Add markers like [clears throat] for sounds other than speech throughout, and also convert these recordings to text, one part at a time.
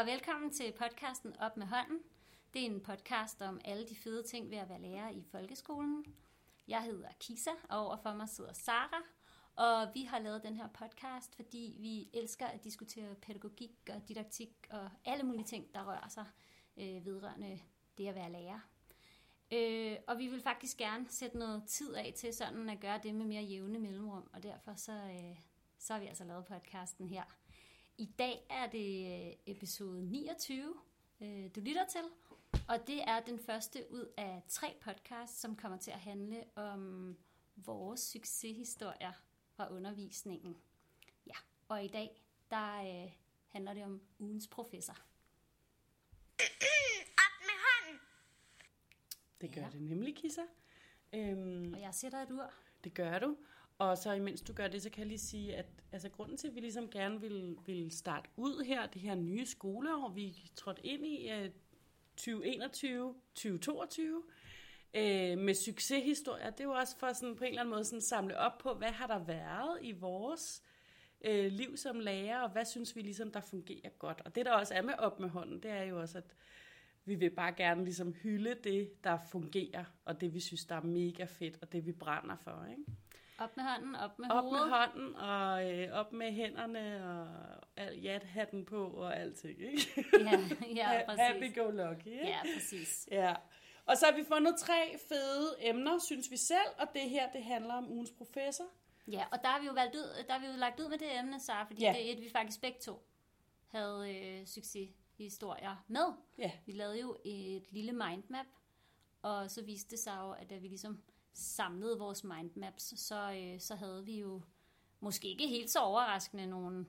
og velkommen til podcasten Op med hånden. Det er en podcast om alle de fede ting ved at være lærer i folkeskolen. Jeg hedder Kisa, og overfor mig sidder Sara. Og vi har lavet den her podcast, fordi vi elsker at diskutere pædagogik og didaktik og alle mulige ting, der rører sig øh, vedrørende det at være lærer. Øh, og vi vil faktisk gerne sætte noget tid af til sådan at gøre det med mere jævne mellemrum, og derfor så, øh, så har vi altså lavet podcasten her. I dag er det øh, episode 29, øh, du lytter til, og det er den første ud af tre podcasts, som kommer til at handle om vores succeshistorier fra undervisningen. Ja, og i dag, der øh, handler det om ugens professor. [clears throat] Op med hånden! Det gør Ja. ja. det nemlig, Kissa. Øhm, Og jeg sætter et ur. det gør du. Og så imens du gør det, så kan jeg lige sige, at altså, grunden til, at vi ligesom gerne vil, vil starte ud her, det her nye skoleår, vi trådte ind i uh, 2021-2022, øh, med succeshistorier, det er jo også for sådan, på en eller anden måde sådan, samle op på, hvad har der været i vores øh, liv som lærer, og hvad synes vi ligesom, der fungerer godt. Og det, der også er med op med hånden, det er jo også, at vi vil bare gerne ligesom hylde det, der fungerer, og det, vi synes, der er mega fedt, og det, vi brænder for. Ikke? Op med hånden, op med Op hovedet. med hånden, og øh, op med hænderne, og al, jat-hatten på, og alting. Ikke? Ja, ja, [laughs] præcis. Happy go lucky. Ikke? Ja, præcis. Ja. Og så har vi fundet tre fede emner, synes vi selv, og det her, det handler om ugens professor. Ja, og der har vi jo valgt ud, der har vi jo lagt ud med det emne, Sara, fordi Ja. det er et, vi faktisk begge to havde øh, succeshistorier med. Ja. Vi lavede jo et lille mindmap, og så viste det sig jo, at da vi ligesom samlede vores mindmaps, så, øh, så havde vi jo måske ikke helt så overraskende nogle,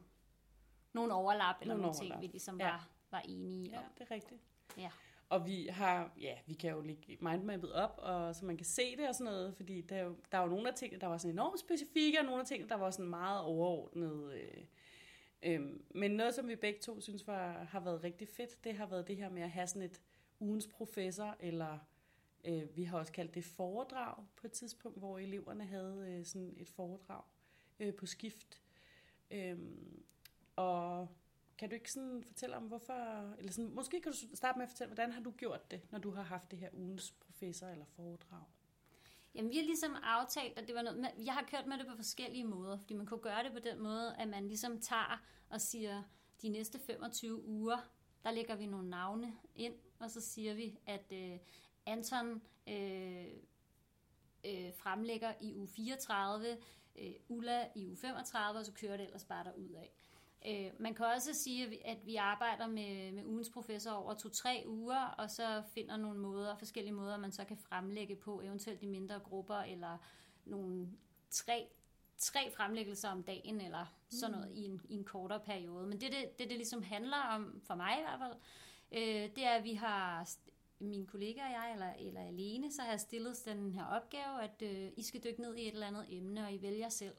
nogle overlap, eller Nogle nogle ting, vi ligesom Ja. var, var enige Ja, om. det er rigtigt. Ja. Og vi har, ja, vi kan jo lægge mindmappet op, og så man kan se det og sådan noget, fordi der er jo, der er jo nogle af tingene, der var sådan enormt specifikke, og nogle af tingene, der var sådan meget overordnet. Øh, øh, men noget, som vi begge to synes var, har været rigtig fedt, det har været det her med at have sådan et ugens professor, eller øh, vi har også kaldt det foredrag på et tidspunkt, hvor eleverne havde øh, sådan et foredrag øh, på skift. Øh, og kan du ikke sådan fortælle om, hvorfor... Eller sådan, måske kan du starte med at fortælle, hvordan har du gjort det, når du har haft det her ugens professor eller foredrag? Jamen, vi har ligesom aftalt, at det var noget... Jeg har kørt med det på forskellige måder, fordi man kunne gøre det på den måde, at man ligesom tager og siger, de næste 25 uger, der lægger vi nogle navne ind, og så siger vi, at øh, Anton øh, øh, fremlægger i uge 34, øh, Ulla i uge 35, og så kører det ellers bare af. Øh, man kan også sige, at vi- at vi arbejder med, med ugens professor over to-tre uger, og så finder nogle måder, forskellige måder, man så kan fremlægge på, eventuelt i mindre grupper, eller nogle tre, tre fremlæggelser om dagen, eller sådan noget i en, i en kortere periode. Men det, det, det, det ligesom handler om, for mig i hvert fald, øh, det er, at vi har, min kollega og jeg, eller, eller alene, så har jeg stillet den her opgave, at øh, I skal dykke ned i et eller andet emne, og I vælger selv.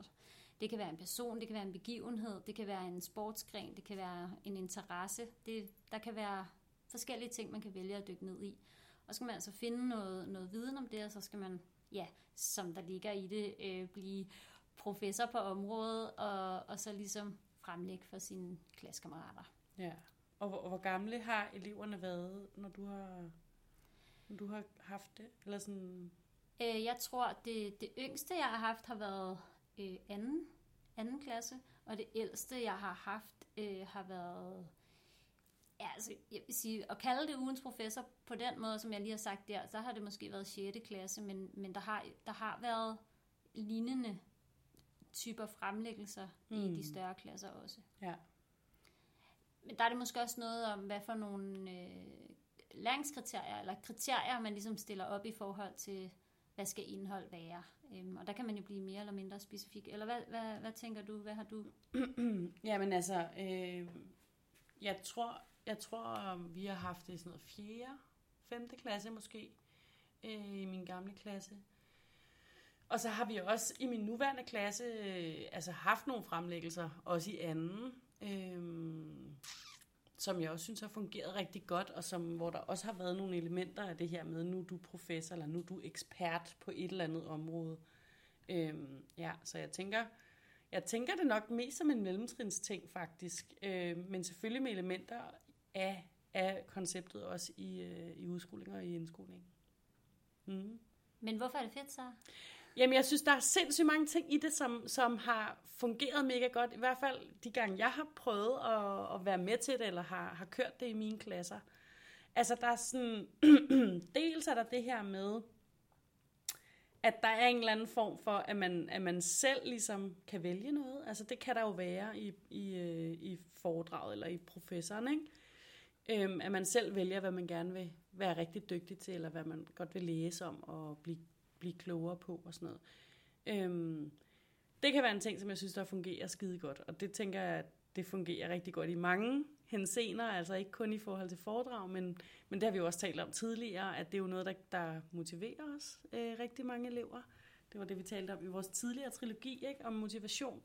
Det kan være en person, det kan være en begivenhed, det kan være en sportsgren, det kan være en interesse. Det, der kan være forskellige ting, man kan vælge at dykke ned i. Og så skal man altså finde noget, noget viden om det, og så skal man, ja, som der ligger i det, øh, blive professor på området, og, og så ligesom fremlægge for sine klassekammerater. Ja. Og hvor, hvor gamle har eleverne været, når du har, du har haft det? Eller sådan... Øh, jeg tror, det, det yngste, jeg har haft, har været øh, anden, anden klasse, og det ældste, jeg har haft, øh, har været... Ja, altså, jeg vil sige, at kalde det ugens professor på den måde, som jeg lige har sagt der, så har det måske været 6. klasse, men, men der, har, der har været lignende typer fremlæggelser mm. i de større klasser også. Ja. Men der er det måske også noget om, hvad for nogle øh, læringskriterier, eller kriterier, man ligesom stiller op i forhold til, hvad skal indhold være. Øhm, og der kan man jo blive mere eller mindre specifik. Eller hvad, hvad, hvad tænker du? Hvad har du? [clears throat] Jamen altså, øh, jeg tror, jeg tror, vi har haft det i sådan noget 4. 5. klasse måske, øh, i min gamle klasse. Og så har vi også i min nuværende klasse øh, altså haft nogle fremlæggelser, også i anden, øh, som jeg også synes har fungeret rigtig godt, og som, hvor der også har været nogle elementer af det her med, nu er du professor, eller nu er du ekspert på et eller andet område. Øhm, ja, så jeg tænker, jeg tænker det nok mest som en mellemtrins ting faktisk, øh, men selvfølgelig med elementer af, af konceptet også i, øh, i udskoling og i indskoling. Mm. Men hvorfor er det fedt så? Jamen, jeg synes, der er sindssygt mange ting i det, som, som har fungeret mega godt. I hvert fald de gange, jeg har prøvet at, at være med til det, eller har, har kørt det i mine klasser. Altså, der er sådan... [clears throat] dels er der det her med, at der er en eller anden form for, at man, at man selv ligesom kan vælge noget. Altså, det kan der jo være i, i, øh, i foredraget, eller i professoren, ikke? Øhm, at man selv vælger, hvad man gerne vil være rigtig dygtig til, eller hvad man godt vil læse om og blive blive klogere på og sådan noget. Øhm, det kan være en ting, som jeg synes, der fungerer skide godt, og det tænker jeg, at det fungerer rigtig godt i mange hensener, altså ikke kun i forhold til foredrag, men, men det har vi jo også talt om tidligere, at det er jo noget, der, der motiverer os øh, rigtig mange elever. Det var det, vi talte om i vores tidligere trilogi, ikke? om motivation.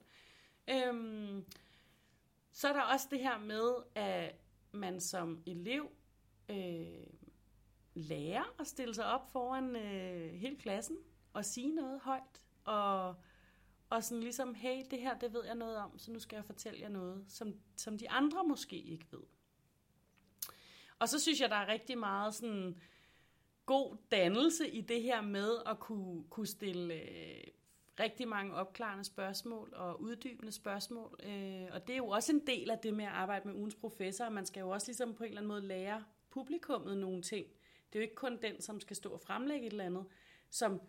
Øhm, så er der også det her med, at man som elev øh, lære at stille sig op foran øh, hele klassen og sige noget højt. Og, og sådan ligesom, hey, det her, det ved jeg noget om, så nu skal jeg fortælle jer noget, som, som de andre måske ikke ved. Og så synes jeg, der er rigtig meget sådan god dannelse i det her med at kunne, kunne stille øh, rigtig mange opklarende spørgsmål og uddybende spørgsmål. Øh, og det er jo også en del af det med at arbejde med ugens professor. Man skal jo også ligesom på en eller anden måde lære publikummet nogle ting. Det er jo ikke kun den, som skal stå og fremlægge et eller andet, som,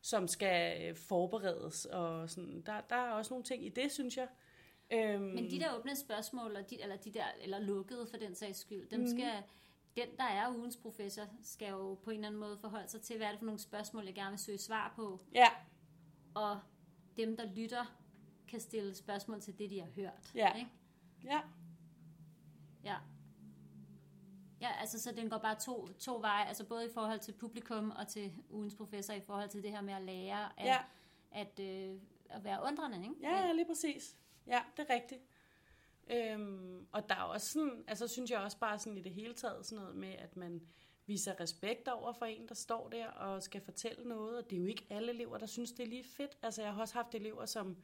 som skal øh, forberedes. Og sådan. Der, der er også nogle ting i det, synes jeg. Øhm. Men de der åbne spørgsmål, eller de, eller de der, eller lukkede for den sags skyld, dem mm. skal, den, der er ugens professor, skal jo på en eller anden måde forholde sig til, hvad er det for nogle spørgsmål, jeg gerne vil søge svar på. Ja. Og dem, der lytter, kan stille spørgsmål til det, de har hørt. Ja. Ikke? Ja. Ja. Ja, altså så den går bare to, to veje, altså både i forhold til publikum og til ugens professor i forhold til det her med at lære at, ja. at, øh, at være undrende, ikke? Ja, ja, lige præcis. Ja, det er rigtigt. Øhm, og der er også sådan, altså synes jeg også bare sådan i det hele taget sådan noget med, at man viser respekt over for en, der står der og skal fortælle noget, og det er jo ikke alle elever, der synes, det er lige fedt. Altså jeg har også haft elever, som,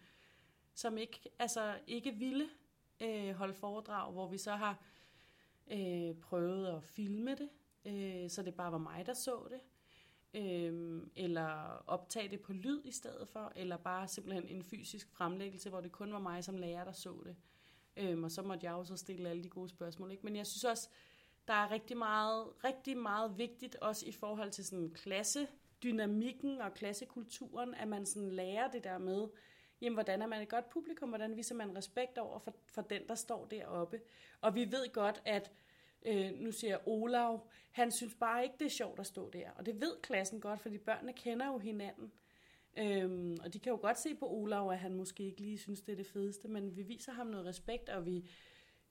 som ikke, altså, ikke ville øh, holde foredrag, hvor vi så har øh, prøvede at filme det, øh, så det bare var mig, der så det. Øh, eller optage det på lyd i stedet for, eller bare simpelthen en fysisk fremlæggelse, hvor det kun var mig som lærer, der så det. Øh, og så måtte jeg jo så stille alle de gode spørgsmål. Ikke? Men jeg synes også, der er rigtig meget, rigtig meget vigtigt, også i forhold til sådan klasse dynamikken og klassekulturen, at man sådan lærer det der med, jamen, hvordan er man et godt publikum, hvordan viser man respekt over for, for den, der står deroppe. Og vi ved godt, at øh, nu siger Olav, han synes bare ikke, det er sjovt at stå der. Og det ved klassen godt, fordi børnene kender jo hinanden. Øhm, og de kan jo godt se på Olav, at han måske ikke lige synes, det er det fedeste, men vi viser ham noget respekt, og vi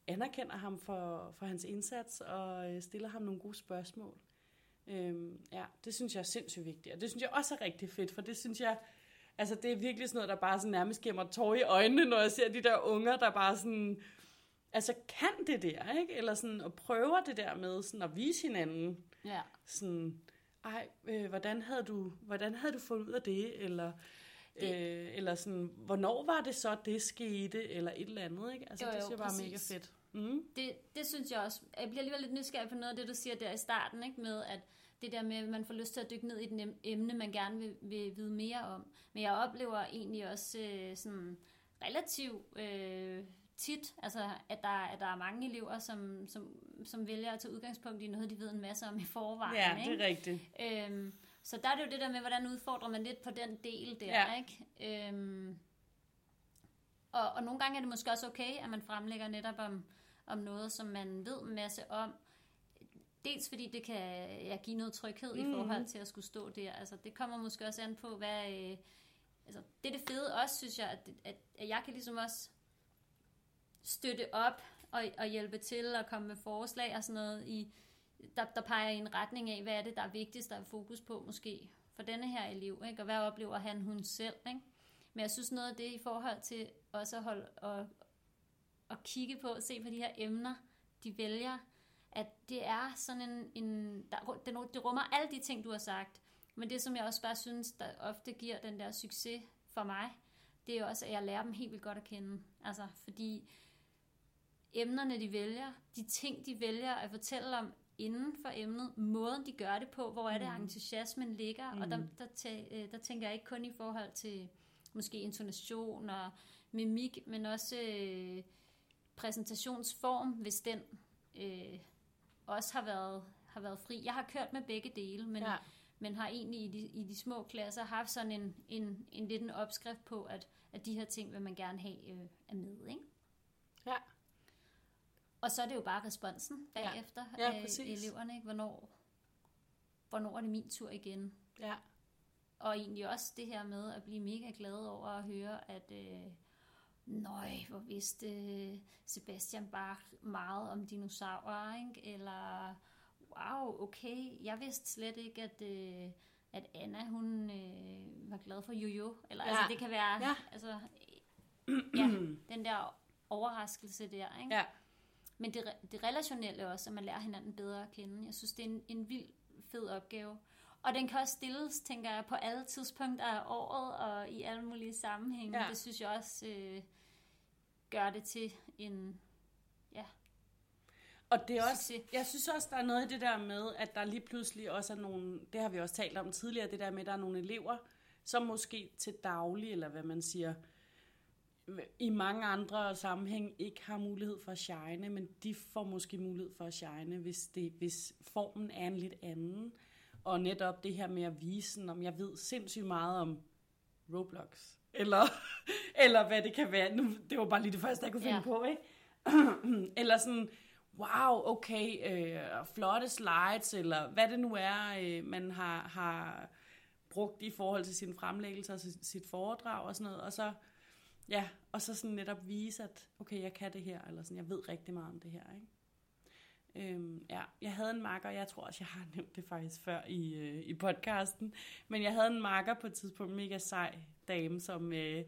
anerkender ham for, for hans indsats, og øh, stiller ham nogle gode spørgsmål. Øhm, ja, det synes jeg er sindssygt vigtigt, og det synes jeg også er rigtig fedt, for det synes jeg, Altså, det er virkelig sådan noget, der bare sådan nærmest giver mig tår i øjnene, når jeg ser de der unger, der bare sådan... Altså, kan det der, ikke? Eller sådan, og prøver det der med sådan at vise hinanden. Ja. Sådan, ej, øh, hvordan, havde du, hvordan havde du fundet ud af det? Eller, det... Øh, eller sådan, hvornår var det så, det skete? Eller et eller andet, ikke? Altså, jo, jo, det synes jeg bare præcis. mega fedt. Mm. Det, det synes jeg også. Jeg bliver alligevel lidt nysgerrig på noget af det, du siger der i starten, ikke? Med, at det der med, at man får lyst til at dykke ned i et emne, man gerne vil, vil vide mere om. Men jeg oplever egentlig også øh, sådan relativt øh, tit, altså, at, der, at der er mange elever, som, som, som vælger at tage udgangspunkt i noget, de ved en masse om i forvejen. Ja, ikke? det er rigtigt. Øhm, så der er det jo det der med, hvordan udfordrer man lidt på den del der, ja. ikke? Øhm, og, og nogle gange er det måske også okay, at man fremlægger netop om, om noget, som man ved en masse om, Dels fordi det kan ja, give noget tryghed mm. i forhold til at skulle stå der. Altså, det kommer måske også an på, hvad... Øh, altså, det er det fede også, synes jeg, at, at, at jeg kan ligesom også støtte op og, og hjælpe til at komme med forslag og sådan noget, i, der, der peger i en retning af, hvad er det, der er vigtigst, der er fokus på måske for denne her elev, ikke? og hvad oplever han, hun selv. Ikke? Men jeg synes noget af det i forhold til også at holde og, og kigge på, se på de her emner, de vælger, at det er sådan en, en der, det, rummer alle de ting, du har sagt, men det, som jeg også bare synes, der ofte giver den der succes for mig, det er også, at jeg lærer dem helt vildt godt at kende. Altså, fordi emnerne, de vælger, de ting, de vælger at fortælle om inden for emnet, måden, de gør det på, hvor er det, Mm. entusiasmen ligger, Mm. og der, der, tæ- øh, der tænker jeg ikke kun i forhold til måske intonation og mimik, men også øh, præsentationsform, hvis den øh, også har været, har været fri. Jeg har kørt med begge dele, men, Ja. men har egentlig i de, i de små klasser haft sådan en, en, en lidt en opskrift på, at, at de her ting vil man gerne have øh, er med. Ikke? Ja. Og så er det jo bare responsen Ja. bagefter Ja, af præcis. eleverne. Ikke? Hvornår, hvornår er det min tur igen? Ja. Og egentlig også det her med at blive mega glad over at høre, at øh, nøj, hvor vidste øh, Sebastian Bach meget om dinosaurer, ikke? Eller wow, okay, jeg vidste slet ikke, at, øh, at Anna, hun øh, var glad for Jojo. Eller Ja. altså, det kan være, Ja. altså, [clears throat] ja, den der overraskelse der, ikke? Ja. Men det, det relationelle også, at man lærer hinanden bedre at kende. Jeg synes, det er en, en vild fed opgave. Og den kan også stilles, tænker jeg, på alle tidspunkter af året og i alle mulige sammenhænge. Ja. Det synes jeg også øh, gør det til en... Og det er også, jeg synes også, der er noget i det der med, at der lige pludselig også er nogle, det har vi også talt om tidligere, det der med, at der er nogle elever, som måske til daglig, eller hvad man siger, i mange andre sammenhæng ikke har mulighed for at shine, men de får måske mulighed for at shine, hvis, det, hvis formen er en lidt anden. Og netop det her med at vise, sådan, om jeg ved sindssygt meget om Roblox, eller, [laughs] eller hvad det kan være. Nu, det var bare lige det første, jeg kunne finde Ja. på, ikke? [clears throat] eller sådan, wow, okay, øh, flotte slides, eller hvad det nu er, øh, man har, har brugt i forhold til sine fremlæggelser og sit sit foredrag og sådan noget, og så, ja, og så sådan netop vise, at okay, jeg kan det her, eller sådan, jeg ved rigtig meget om det her, ikke? Øhm, ja, jeg havde en makker, jeg tror også, jeg har [laughs] nævnt det faktisk før i, øh, i podcasten, men jeg havde en makker på et tidspunkt, mega sej dame, som, øh, [laughs]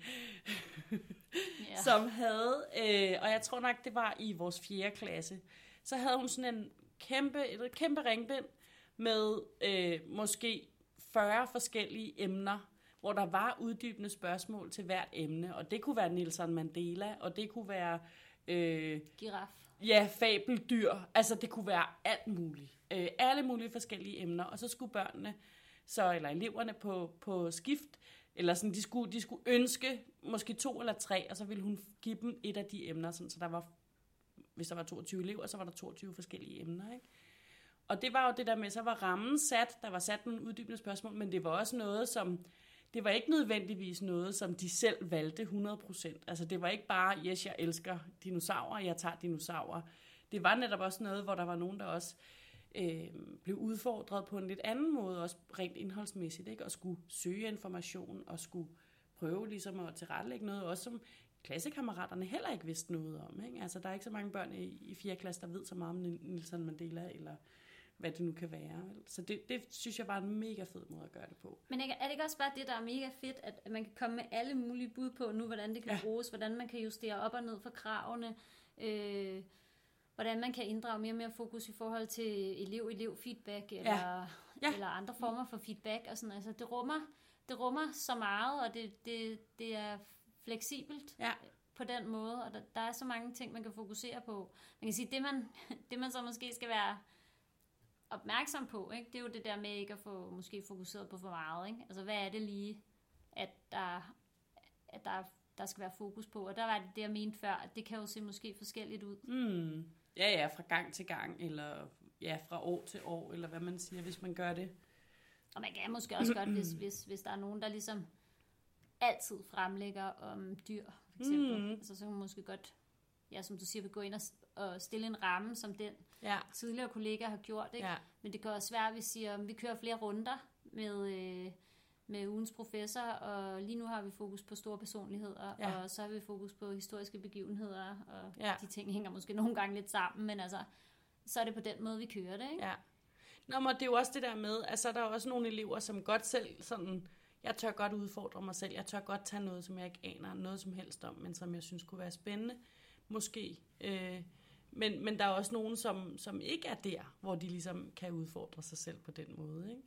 Ja. som havde, øh, og jeg tror nok, det var i vores fjerde klasse, så havde hun sådan en kæmpe, et kæmpe ringbind med øh, måske 40 forskellige emner, hvor der var uddybende spørgsmål til hvert emne, og det kunne være Nelson Mandela, og det kunne være øh, Giraf ja, fabeldyr, altså det kunne være alt muligt. Øh, alle mulige forskellige emner, og så skulle børnene, så, eller eleverne på, på skift, eller sådan, de skulle, de skulle ønske måske to eller tre, og så ville hun give dem et af de emner, sådan, så der var, hvis der var 22 elever, så var der 22 forskellige emner, ikke? Og det var jo det der med, så var rammen sat, der var sat nogle uddybende spørgsmål, men det var også noget, som, det var ikke nødvendigvis noget, som de selv valgte 100%. Altså det var ikke bare, yes, jeg elsker dinosaurer, jeg tager dinosaurer. Det var netop også noget, hvor der var nogen, der også øh, blev udfordret på en lidt anden måde, også rent indholdsmæssigt, ikke? og skulle søge information, og skulle prøve ligesom at tilrettelægge noget, også som klassekammeraterne heller ikke vidste noget om. Ikke? Altså der er ikke så mange børn i, i 4. klasse, der ved så meget om Nelson Mandela, eller hvad det nu kan være. vel? Så det, det synes jeg var en mega fed måde at gøre det på. Men er det ikke også bare det, der er mega fedt, at man kan komme med alle mulige bud på nu, hvordan det kan ja. bruges, hvordan man kan justere op og ned for kravene, øh, hvordan man kan inddrage mere og mere fokus i forhold til elev-elev-feedback, eller, Ja. ja. eller andre former for feedback. Og sådan. Altså, det, rummer, det rummer så meget, og det, det, det er fleksibelt Ja. på den måde, og der, der er så mange ting, man kan fokusere på. Man kan sige, det man, [laughs] det man så måske skal være opmærksom på, ikke? det er jo det der med ikke at få måske fokuseret på for meget. Ikke? Altså, hvad er det lige, at der, at der, der skal være fokus på? Og der var det det, jeg mente før, at det kan jo se måske forskelligt ud. Mm. Ja, ja, fra gang til gang, eller ja, fra år til år, eller hvad man siger, hvis man gør det. Og man kan måske også godt, hvis, hvis, hvis der er nogen, der ligesom altid fremlægger om dyr, for eksempel. Mm. Altså, så kan man måske godt, ja, som du siger, vil gå ind og, og stille en ramme, som den Ja, tidligere kollegaer har gjort. Ikke? ja, Men det kan også være, at vi siger, at vi kører flere runder med, øh, med ugens professor, og lige nu har vi fokus på store personligheder, Ja. og så har vi fokus på historiske begivenheder, og Ja. de ting hænger måske nogle gange lidt sammen, men altså, så er det på den måde, vi kører det. Ikke? ja. Nå, men det er jo også det der med, altså der er også nogle elever, som godt selv sådan, jeg tør godt udfordre mig selv, jeg tør godt tage noget, som jeg ikke aner noget som helst om, men som jeg synes kunne være spændende, måske. Øh, men, men der er også nogen, som, som ikke er der, hvor de ligesom kan udfordre sig selv på den måde, ikke?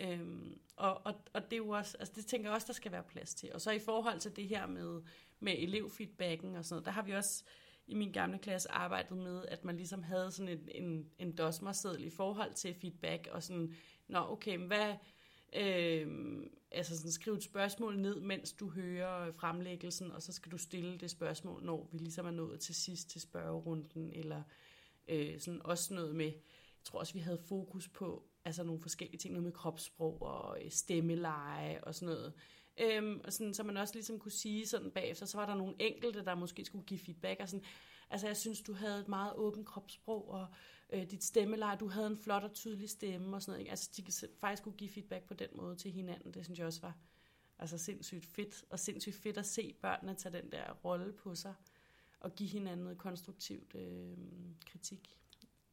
Øhm, og, og, og det er jo også, altså det tænker jeg også, der skal være plads til. Og så i forhold til det her med, med elevfeedbacken og sådan noget, der har vi også i min gamle klasse arbejdet med, at man ligesom havde sådan en, en, en dosmerseddel i forhold til feedback, og sådan, nå okay, men hvad, øh, altså sådan skrive et spørgsmål ned, mens du hører fremlæggelsen, og så skal du stille det spørgsmål, når vi ligesom er nået til sidst til spørgerunden, eller øh, sådan også noget med, jeg tror også, vi havde fokus på altså nogle forskellige ting, noget med kropssprog og øh, stemmeleje og sådan noget. Øhm, og sådan, så man også ligesom kunne sige sådan bagefter, så var der nogle enkelte, der måske skulle give feedback, og sådan, altså jeg synes, du havde et meget åbent kropssprog, og øh, dit stemmeleje, du havde en flot og tydelig stemme og sådan noget. Ikke? Altså de kan faktisk kunne give feedback på den måde til hinanden, det synes jeg også var altså sindssygt fedt, og sindssygt fedt at se børnene tage den der rolle på sig, og give hinanden noget konstruktivt øh, kritik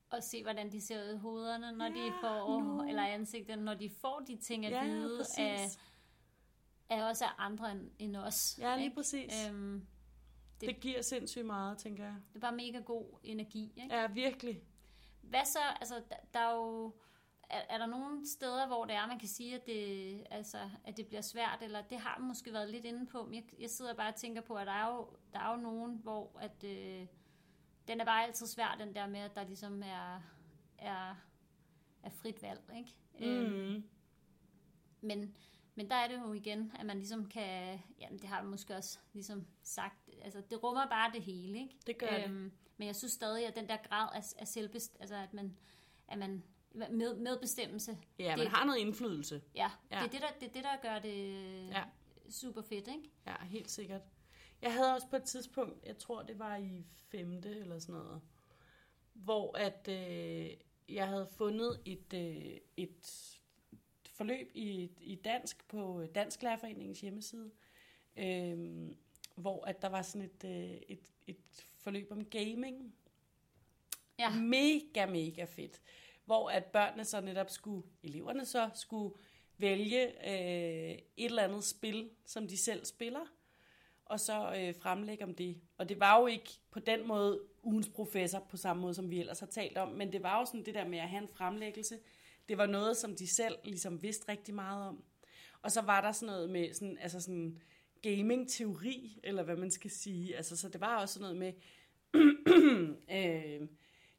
og se, hvordan de ser ud i hovederne, når ja, de får, no. eller ansigtet, når de får de ting at ja, vide af, af også af andre end, end os. Ja, lige ikke? præcis. Øhm, det, det giver sindssygt meget, tænker jeg. Det er bare mega god energi, ikke? Ja, virkelig. Hvad så, altså, der, der er jo, er, er der nogle steder, hvor det er, man kan sige, at det, altså, at det bliver svært, eller det har måske været lidt inde på, men jeg, jeg sidder bare og tænker på, at der er jo, der er jo nogen, hvor at, øh, den er bare altid svær, den der med, at der ligesom er, er, er frit valg, ikke? Mm. Øhm, men, men der er det jo igen, at man ligesom kan, jamen det har man måske også ligesom sagt, altså det rummer bare det hele, ikke? Det gør øhm, det. Men jeg synes stadig, at den der grad af, af selvbest, altså at man, at man med, medbestemmelse. Ja, det, man har noget indflydelse. Ja, ja. Det, er det, der, det er det, der gør det ja. super fedt, ikke? Ja, helt sikkert. Jeg havde også på et tidspunkt, jeg tror det var i femte eller sådan noget, hvor at øh, jeg havde fundet et, øh, et forløb i, i dansk på Dansk Lærerforeningens hjemmeside, øh, hvor at der var sådan et, øh, et, et forløb om gaming. Ja. Mega, mega fedt. Hvor at børnene så netop skulle, eleverne så skulle vælge øh, et eller andet spil, som de selv spiller og så øh, fremlægge om det. Og det var jo ikke på den måde ugens professor, på samme måde som vi ellers har talt om, men det var jo sådan det der med at have en fremlæggelse. Det var noget, som de selv ligesom vidste rigtig meget om. Og så var der sådan noget med sådan, altså sådan gaming-teori, eller hvad man skal sige. Altså, så det var også sådan noget med, [clears throat] øh,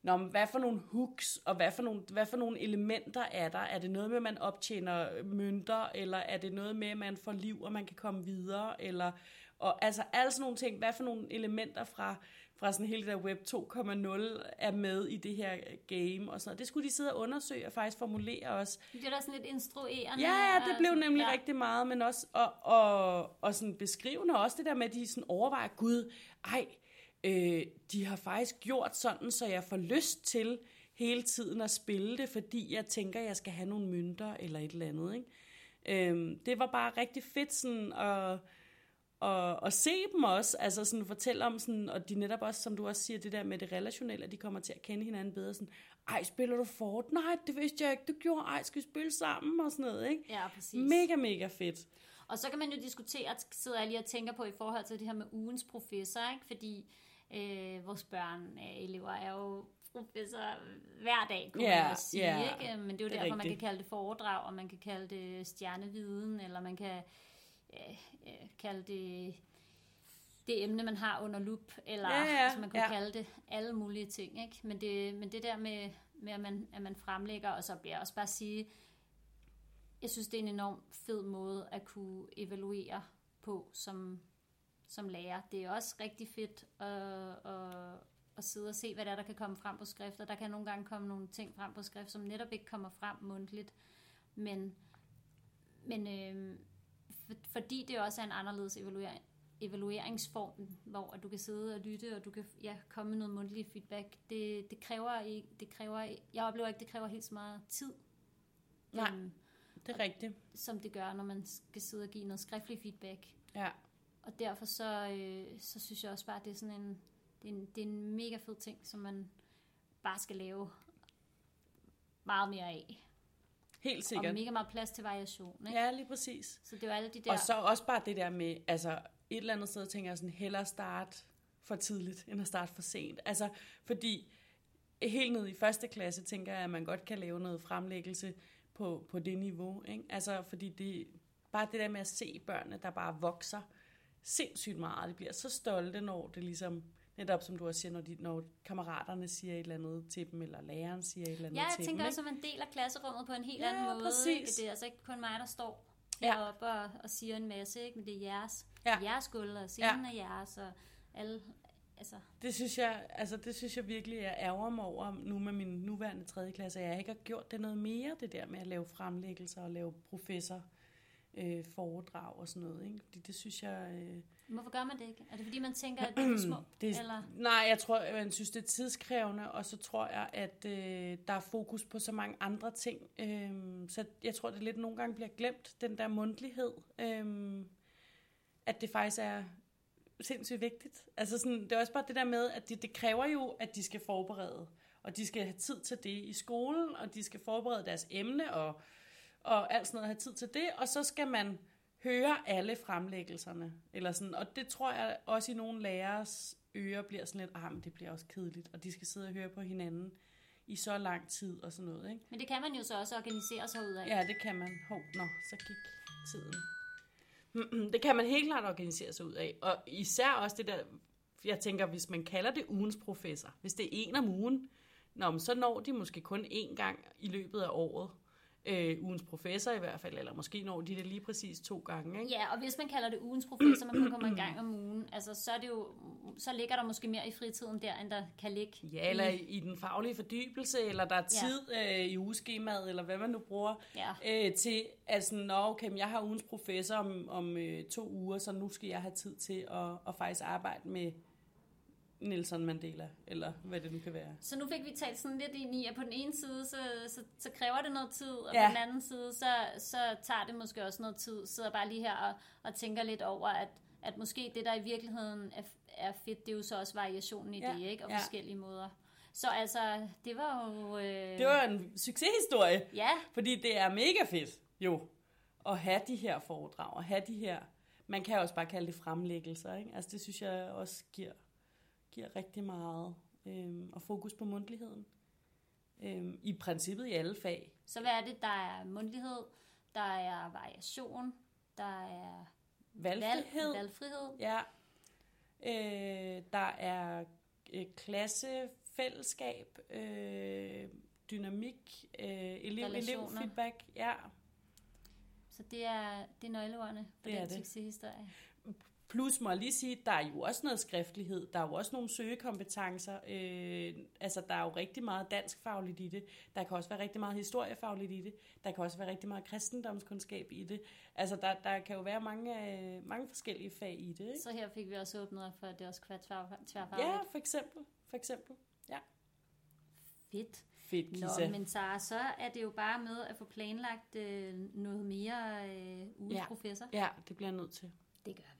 Nå, men hvad for nogle hooks, og hvad for nogle, hvad for nogle elementer er der? Er det noget med, at man optjener mønter, eller er det noget med, at man får liv, og man kan komme videre? Eller og altså alle sådan nogle ting, hvad for nogle elementer fra, fra sådan hele det der Web 2.0 er med i det her game og sådan noget. Det skulle de sidde og undersøge og faktisk formulere også. Det er da sådan lidt instruerende. Ja, det blev nemlig ja. rigtig meget, men også og, og, og sådan beskrivende også det der med, at de sådan overvejer, gud, ej, øh, de har faktisk gjort sådan, så jeg får lyst til hele tiden at spille det, fordi jeg tænker, jeg skal have nogle mønter eller et eller andet. Ikke? Øh, det var bare rigtig fedt sådan at og, og se dem også, altså sådan fortælle om sådan, og de netop også, som du også siger, det der med det relationelle, at de kommer til at kende hinanden bedre, sådan, ej, spiller du Fortnite? Det vidste jeg ikke, du gjorde, ej, skal vi spille sammen, og sådan noget, ikke? Ja, præcis. Mega, mega fedt. Og så kan man jo diskutere, sidder jeg lige og tænker på i forhold til det her med ugens professor, ikke? Fordi øh, vores børn, øh, elever, er jo professor hver dag, kunne yeah, man også sige, yeah, ikke? Men det er jo det derfor, er man kan kalde det foredrag, og man kan kalde det stjerneviden, eller man kan øh, kalde det det emne, man har under lup, eller ja, ja, altså man kunne ja. kalde det alle mulige ting. Ikke? Men, det, men det der med, med at, man, at man fremlægger, og så bliver også bare sige, jeg synes, det er en enorm fed måde at kunne evaluere på som, som lærer. Det er også rigtig fedt at, at, at sidde og se, hvad der, er, der kan komme frem på skrift, og der kan nogle gange komme nogle ting frem på skrift, som netop ikke kommer frem mundtligt. Men, men øh, fordi det også er en anderledes evaluering, evalueringsform, hvor du kan sidde og lytte, og du kan ja, komme med noget mundtlig feedback. Det, det kræver, det kræver, jeg oplever ikke, det kræver helt så meget tid. Nej, um, det er rigtigt. Som det gør, når man skal sidde og give noget skriftlig feedback. Ja. Og derfor så, øh, så synes jeg også bare, at det er sådan en, det er en, det er en mega fed ting, som man bare skal lave meget mere af. Helt sikkert. Og mega meget plads til variation. Ikke? Ja, lige præcis. Så det var alle de der... Og så også bare det der med, altså et eller andet sted tænker jeg sådan, hellere starte for tidligt, end at starte for sent. Altså, fordi helt ned i første klasse, tænker jeg, at man godt kan lave noget fremlæggelse på, på det niveau. Ikke? Altså, fordi det, bare det der med at se børnene, der bare vokser sindssygt meget. De bliver så stolte, når det ligesom Netop som du også siger, når, de, når kammeraterne siger et eller andet til dem, eller læreren siger et eller andet Ja, jeg til tænker dem. også, at man deler klasserummet på en helt Ja, anden måde. præcis. Ikke? Det er altså ikke kun mig, der står Ja. heroppe og, og siger en masse, ikke? men det er jeres, Ja. jeres gulv, og scenen er jeres, og alle, altså, Det synes jeg, altså det synes jeg virkelig, jeg ærger mig over nu med min nuværende 3. klasse, at jeg ikke har gjort det noget mere, det der med at lave fremlæggelser og lave professor øh, foredrag og sådan noget. Ikke? Fordi det synes jeg... Øh, hvorfor gør man det ikke? Er det fordi, man tænker, at [clears throat] det er små? det, Eller? Nej, jeg tror, jeg synes, det er tidskrævende, og så tror jeg, at øh, der er fokus på så mange andre ting. Øh, så jeg tror, det lidt nogle gange bliver glemt, den der mundtlighed. Øh, at det faktisk er sindssygt vigtigt. Altså sådan, det er også bare det der med, at det, det kræver jo, at de skal forberede, og de skal have tid til det i skolen, og de skal forberede deres emne, og, og alt sådan noget, have tid til det, og så skal man høre alle fremlæggelserne, eller sådan, og det tror jeg også i nogle lærers ører bliver sådan lidt, ah, men det bliver også kedeligt, og de skal sidde og høre på hinanden i så lang tid og sådan noget, ikke? Men det kan man jo så også organisere sig ud af. Ja, det kan man. Hov, nå, så gik tiden. Det kan man helt klart organisere sig ud af. Og især også det der, jeg tænker, hvis man kalder det ugens professor, hvis det er en om ugen, nå, så når de måske kun én gang i løbet af året. Øh, ugens professor i hvert fald, eller måske når de det lige præcis to gange. Ikke? Ja, og hvis man kalder det ugens professor, man kun kommer en gang om ugen, altså, så, er det jo, så ligger der måske mere i fritiden der, end der kan ligge. Ja, eller i, i, den faglige fordybelse, eller der er tid ja. øh, i ugeskemaet, eller hvad man nu bruger, Ja. øh, til at sådan, Nå, okay, jeg har ugens professor om, om øh, to uger, så nu skal jeg have tid til at, at faktisk arbejde med Nelson Mandela, eller hvad det nu kan være. Så nu fik vi talt sådan lidt ind i, at på den ene side, så, så, så kræver det noget tid, og Ja. på den anden side, så, så tager det måske også noget tid. Sidder bare lige her og, og tænker lidt over, at, at måske det, der i virkeligheden er, er fedt, det er jo så også variationen i Ja, det, ikke? Og ja. forskellige måder. Så altså, det var jo... Øh, Det var en succeshistorie, Ja, fordi det er mega fedt, jo, at have de her foredrag, og have de her, man kan også bare kalde det fremlæggelser, ikke? Altså det synes jeg også giver, giver rigtig meget, øhm, og fokus på mundtligheden. Øhm, I princippet i alle fag. så hvad er det? Der er mundtlighed, der er variation, der er Valgfrihed. Valg, valgfrihed. Ja. Øh, der er øh, klasse, fællesskab, øh, dynamik, øh, elev, Relationer. elevfeedback. Ja. Så det er, det er nøgleordene på Det den succeshistorie. Plus må jeg lige sige, der er jo også noget skriftlighed, der er jo også nogle søgekompetencer, øh, altså der er jo rigtig meget danskfagligt i det, der kan også være rigtig meget historiefagligt i det, der kan også være rigtig meget kristendomskundskab i det, altså der, der kan jo være mange, øh, mange forskellige fag i det, ikke? Så her fik vi også åbnet op for, at det også kan være tvær- tværfagligt. Ja, for eksempel, for eksempel. Ja. Fedt. Fedt, Nå, Kisa. men Sara, så er det jo bare med at få planlagt øh, noget mere øh, ugens Ja. Ja, det bliver jeg nødt til. Det gør vi.